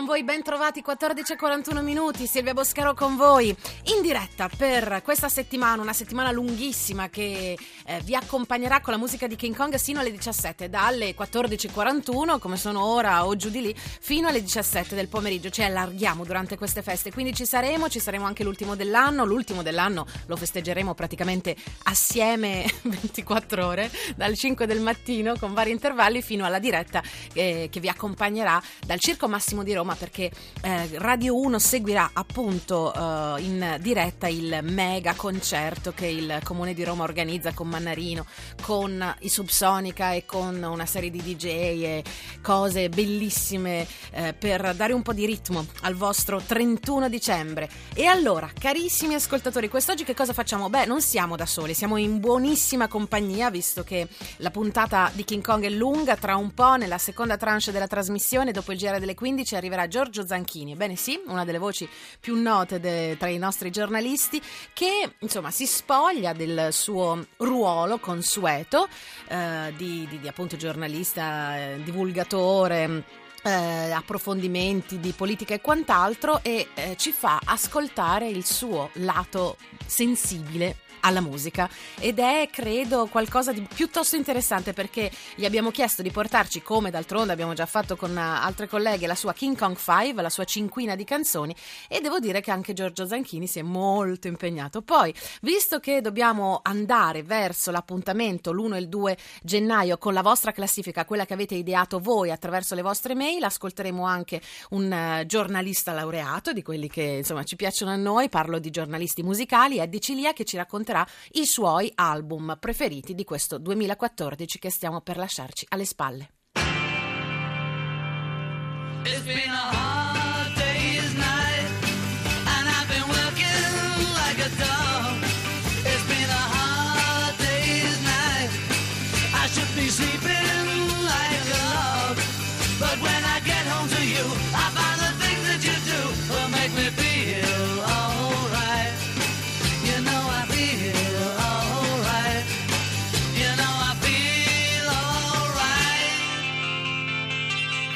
con voi, ben trovati 14.41 minuti, Silvia Boscaro con voi, in diretta per questa settimana, una settimana lunghissima che eh, vi accompagnerà con la musica di King Kong sino alle 17, dalle 14.41 come sono ora o giù di lì, fino alle 17 del pomeriggio, ci allarghiamo durante queste feste, quindi ci saremo, ci saremo anche l'ultimo dell'anno, l'ultimo dell'anno lo festeggeremo praticamente assieme 24 ore, dal 5 del mattino con vari intervalli fino alla diretta eh, che vi accompagnerà dal Circo Massimo di Roma perché eh, Radio 1 seguirà appunto eh, in diretta il mega concerto che il Comune di Roma organizza con Mannarino, con i Subsonica e con una serie di DJ e cose bellissime eh, per dare un po' di ritmo al vostro 31 dicembre. E allora, carissimi ascoltatori, quest'oggi che cosa facciamo? Beh, non siamo da soli, siamo in buonissima compagnia visto che la puntata di King Kong è lunga, tra un po' nella seconda tranche della trasmissione dopo il GR delle 15 arriverà Giorgio Zanchini. Ebbene sì, una delle voci più note de, tra i nostri giornalisti che insomma si spoglia del suo ruolo consueto eh, di, di, di, appunto giornalista, eh, divulgatore. Eh, approfondimenti di politica e quant'altro e eh, ci fa ascoltare il suo lato sensibile alla musica. Ed è credo qualcosa di piuttosto interessante perché gli abbiamo chiesto di portarci come d'altronde abbiamo già fatto con eh, altre colleghe la sua King Kong 5 la sua cinquina di canzoni e devo dire che anche Giorgio Zanchini si è molto impegnato. Poi visto che dobbiamo andare verso l'appuntamento l'1 e il 2 gennaio con la vostra classifica quella che avete ideato voi attraverso le vostre mail ascolteremo anche un uh, giornalista laureato di quelli che insomma ci piacciono a noi parlo di giornalisti musicali Eddie Cilia che ci racconterà i suoi album preferiti di questo 2014 che stiamo per lasciarci alle spalle. It's been a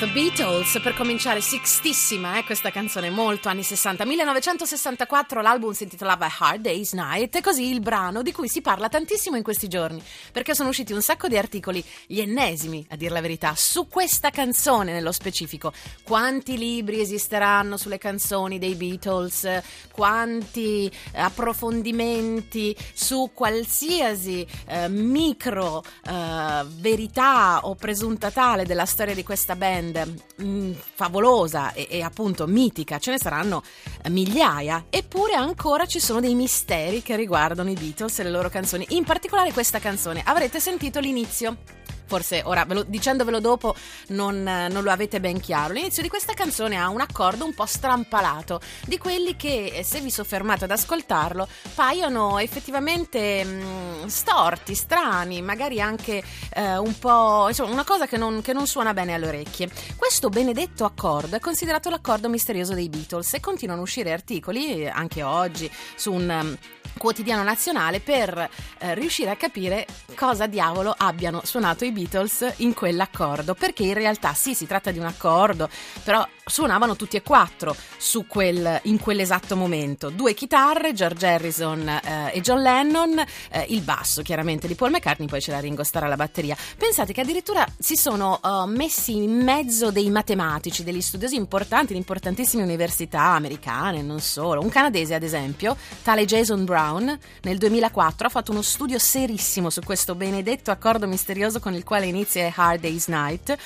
The Beatles per cominciare, sixtissima eh, questa canzone, molto anni 60. 1964 l'album si intitolava Hard Day's Night e così il brano di cui si parla tantissimo in questi giorni perché sono usciti un sacco di articoli, gli ennesimi a dir la verità, su questa canzone nello specifico. Quanti libri esisteranno sulle canzoni dei Beatles, quanti eh, approfondimenti su qualsiasi eh, micro eh, verità o presunta tale della storia di questa band mh, favolosa e, e, appunto mitica, ce ne saranno migliaia, eppure ancora ci sono dei misteri che riguardano i Beatles e le loro canzoni, in particolare questa canzone. Avrete sentito l'inizio forse ora ve lo, dicendovelo dopo non, non, lo avete ben chiaro. L'inizio di questa canzone ha un accordo un po' strampalato, di quelli che eh, se vi soffermate ad ascoltarlo paiono effettivamente mh, storti, strani, magari anche eh, un po' insomma una cosa che non, che non suona bene alle orecchie. Questo benedetto accordo è considerato l'accordo misterioso dei Beatles e continuano a uscire articoli anche oggi su un um, quotidiano nazionale per eh, riuscire a capire cosa diavolo abbiano suonato i Beatles in quell'accordo, perché in realtà sì, si tratta di un accordo, però suonavano tutti e quattro quel, in quell'esatto momento. Due chitarre, George Harrison eh, e John Lennon, eh, il basso chiaramente di Paul McCartney, poi c'era Ringo Starr alla batteria. Pensate che addirittura si sono uh, messi in mezzo dei matematici, degli studiosi importanti in importantissime università americane, non solo. Un canadese, ad esempio, tale Jason Brown, nel 2004 ha fatto uno studio serissimo su questo benedetto accordo misterioso con il quale inizia Hard Day's Night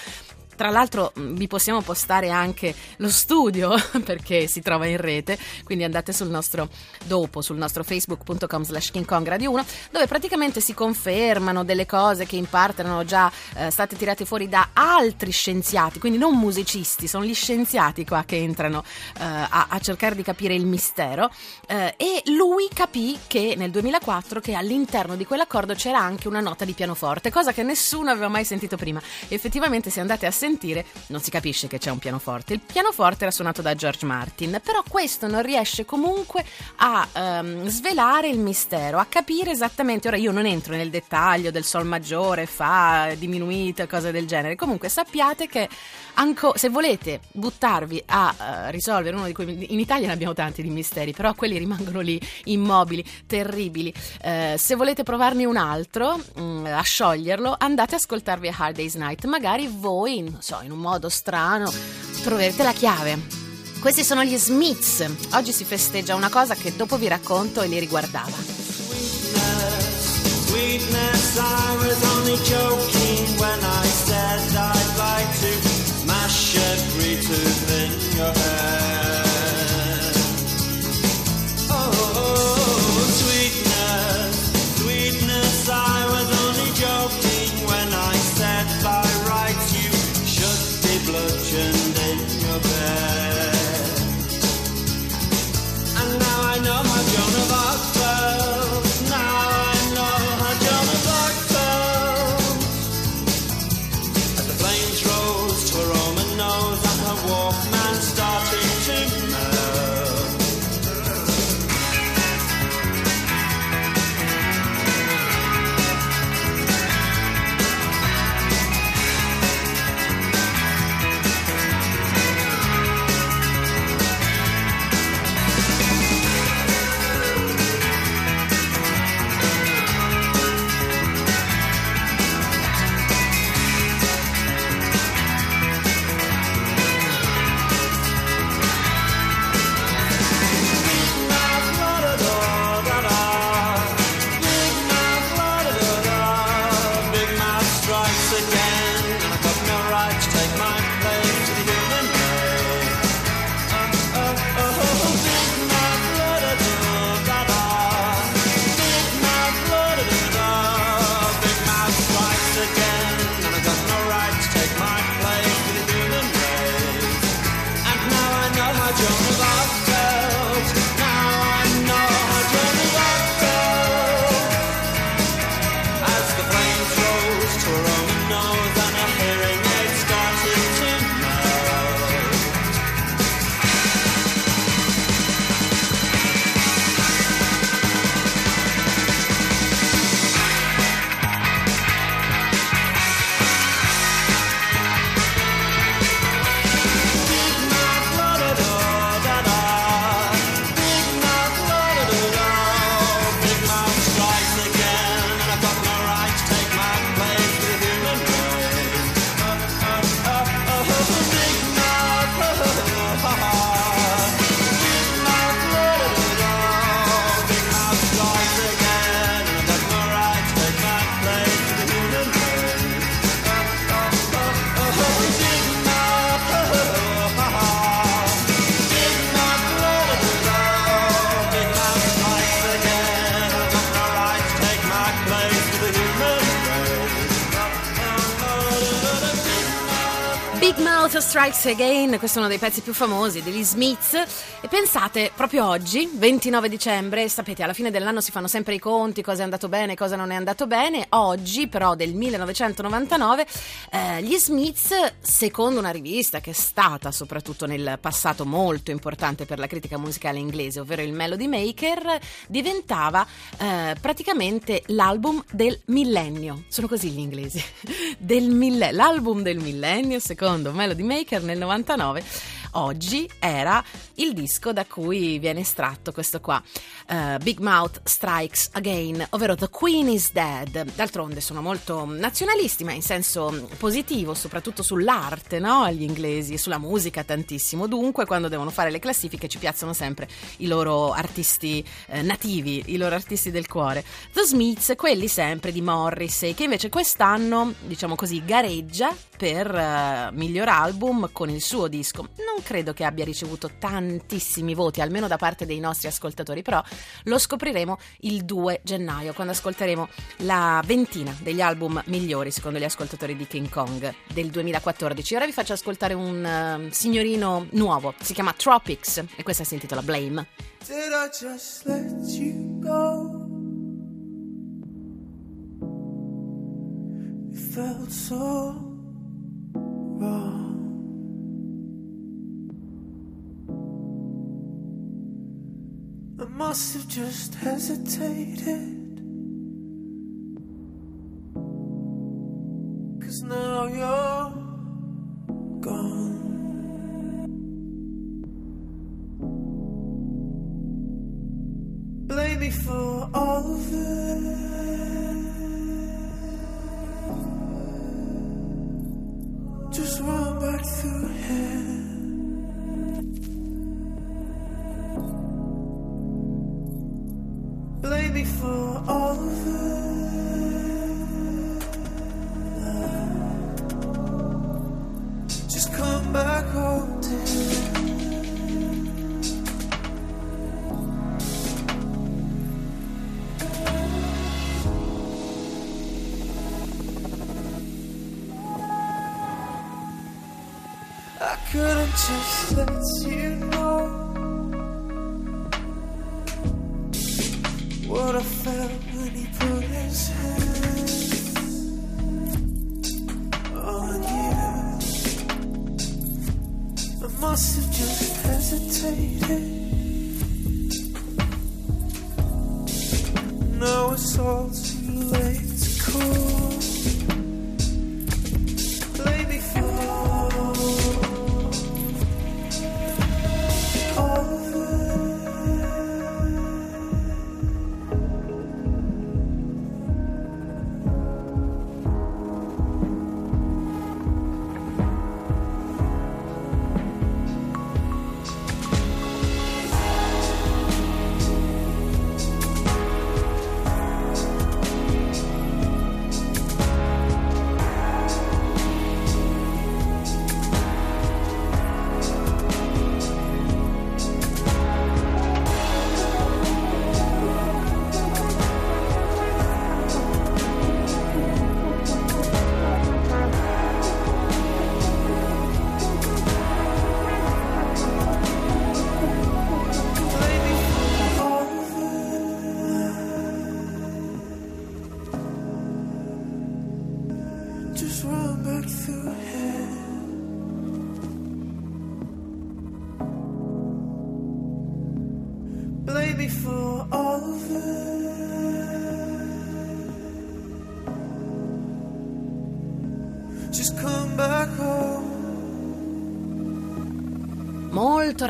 tra l'altro mm, vi possiamo postare anche lo studio perché si trova in rete, quindi andate sul nostro dopo sul nostro facebook.com slash radio 1 dove praticamente si confermano delle cose che in parte erano già eh, state tirate fuori da altri scienziati, quindi non musicisti, sono gli scienziati qua che entrano eh, a, a, cercare di capire il mistero eh, e lui capì che nel 2004 che all'interno di quell'accordo c'era anche una nota di pianoforte, cosa che nessuno aveva mai sentito prima. Effettivamente se andate a sentire sentire non si capisce che c'è un pianoforte. Il pianoforte era suonato da George Martin, però questo non riesce comunque a um, svelare il mistero, a capire esattamente. Ora io non entro nel dettaglio del sol maggiore, fa diminuito cose del genere. Comunque sappiate che anco, se volete buttarvi a uh, risolvere uno di cui in Italia ne abbiamo tanti di misteri, però quelli rimangono lì immobili, terribili. Uh, se volete provarne un altro, um, a scioglierlo, andate a ascoltarvi a Hard Day's Night. Magari voi, non so, in un modo strano, troverete la chiave. Questi sono gli Smiths. Oggi si festeggia una cosa che dopo vi racconto e li riguardava. Sweetness, sweetness, I was only joking when I said I'd like to mash every tooth in your head. Strikes Again, questo è uno dei pezzi più famosi degli Smiths. E pensate, proprio oggi, 29 dicembre, sapete, alla fine dell'anno si fanno sempre i conti, cosa è andato bene, cosa non è andato bene. Oggi, però, del 1999, eh, gli Smiths, secondo una rivista che è stata soprattutto nel passato molto importante per la critica musicale inglese, ovvero il Melody Maker, diventava eh, praticamente l'album del millennio. Sono così gli inglesi. Del mille- l'album del millennio, secondo Melody Maker Maker nel 99 oggi era il disco da cui viene estratto questo qua, uh, Big Mouth Strikes Again, ovvero The Queen is Dead. D'altronde sono molto nazionalisti, ma in senso positivo, soprattutto sull'arte, no? Gli inglesi e sulla musica tantissimo. Dunque, quando devono fare le classifiche ci piazzano sempre i loro artisti eh, nativi, i loro artisti del cuore. The Smiths, quelli sempre di Morrissey, che invece quest'anno, diciamo così, gareggia per uh, miglior album con il suo disco. Non credo che abbia ricevuto tantissimi voti, almeno da parte dei nostri ascoltatori, però lo scopriremo il 2 gennaio, quando ascolteremo la ventina degli album migliori secondo gli ascoltatori di King Kong del 2014. Ora vi faccio ascoltare un uh, signorino nuovo, si chiama Tropics e questa si intitola Blame. Did I just let you go? It felt so wrong. Must have just hesitated. Cause now you're gone. Blame me for all of it. Must just hesitated. Now it's all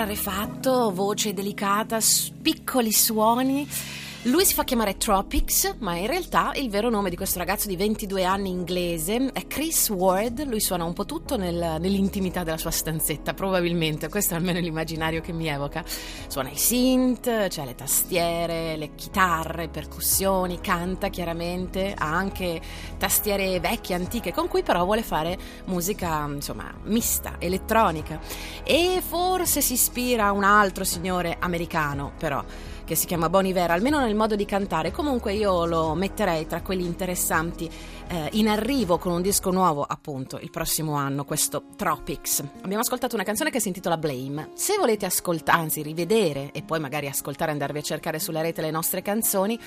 rarefatto, voce delicata, piccoli suoni. Lui si fa chiamare Tropics, ma in realtà il vero nome di questo ragazzo di 22 anni inglese è Chris Ward. Lui suona un po' tutto nel- nell'intimità della sua stanzetta, probabilmente. Questo è almeno l'immaginario che mi evoca. Suona i synth, c'è le tastiere, le chitarre, percussioni, canta chiaramente, ha anche tastiere vecchie, antiche, con cui però vuole fare musica, insomma, mista, elettronica. E forse si ispira a un altro signore americano, però che si chiama Bon Iver, almeno nel modo di cantare. Comunque io lo metterei tra quelli interessanti eh, in arrivo con un disco nuovo, appunto, il prossimo anno, questo Tropics. Abbiamo ascoltato una canzone che si intitola Blame. Se volete ascoltare, anzi rivedere e poi magari ascoltare andarvi a cercare sulla rete le nostre canzoni,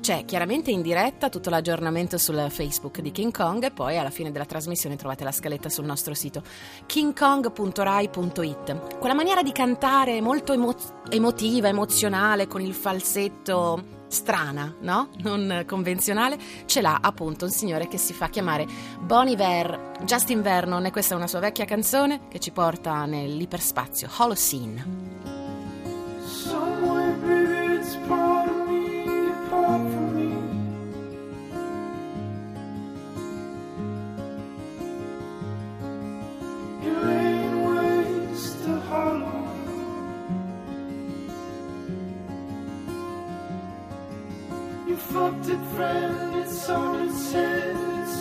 c'è chiaramente in diretta tutto l'aggiornamento sul Facebook di King Kong e poi alla fine della trasmissione trovate la scaletta sul nostro sito kingkong.rai.it. Quella maniera di cantare molto emo- emotiva, emozionale, con il falsetto strana, no? Non convenzionale, ce l'ha appunto un signore che si fa chiamare Bon Iver, Justin Vernon e questa è una sua vecchia canzone che ci porta nell'iperspazio, Holocene.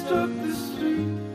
It struck the street.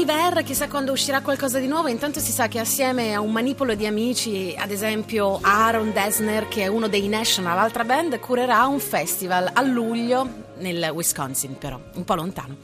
Iver, chissà quando uscirà qualcosa di nuovo. Intanto si sa che assieme a un manipolo di amici, ad esempio Aaron Desner, che è uno dei National, altra band, curerà un festival a luglio nel Wisconsin, però, un po' lontano.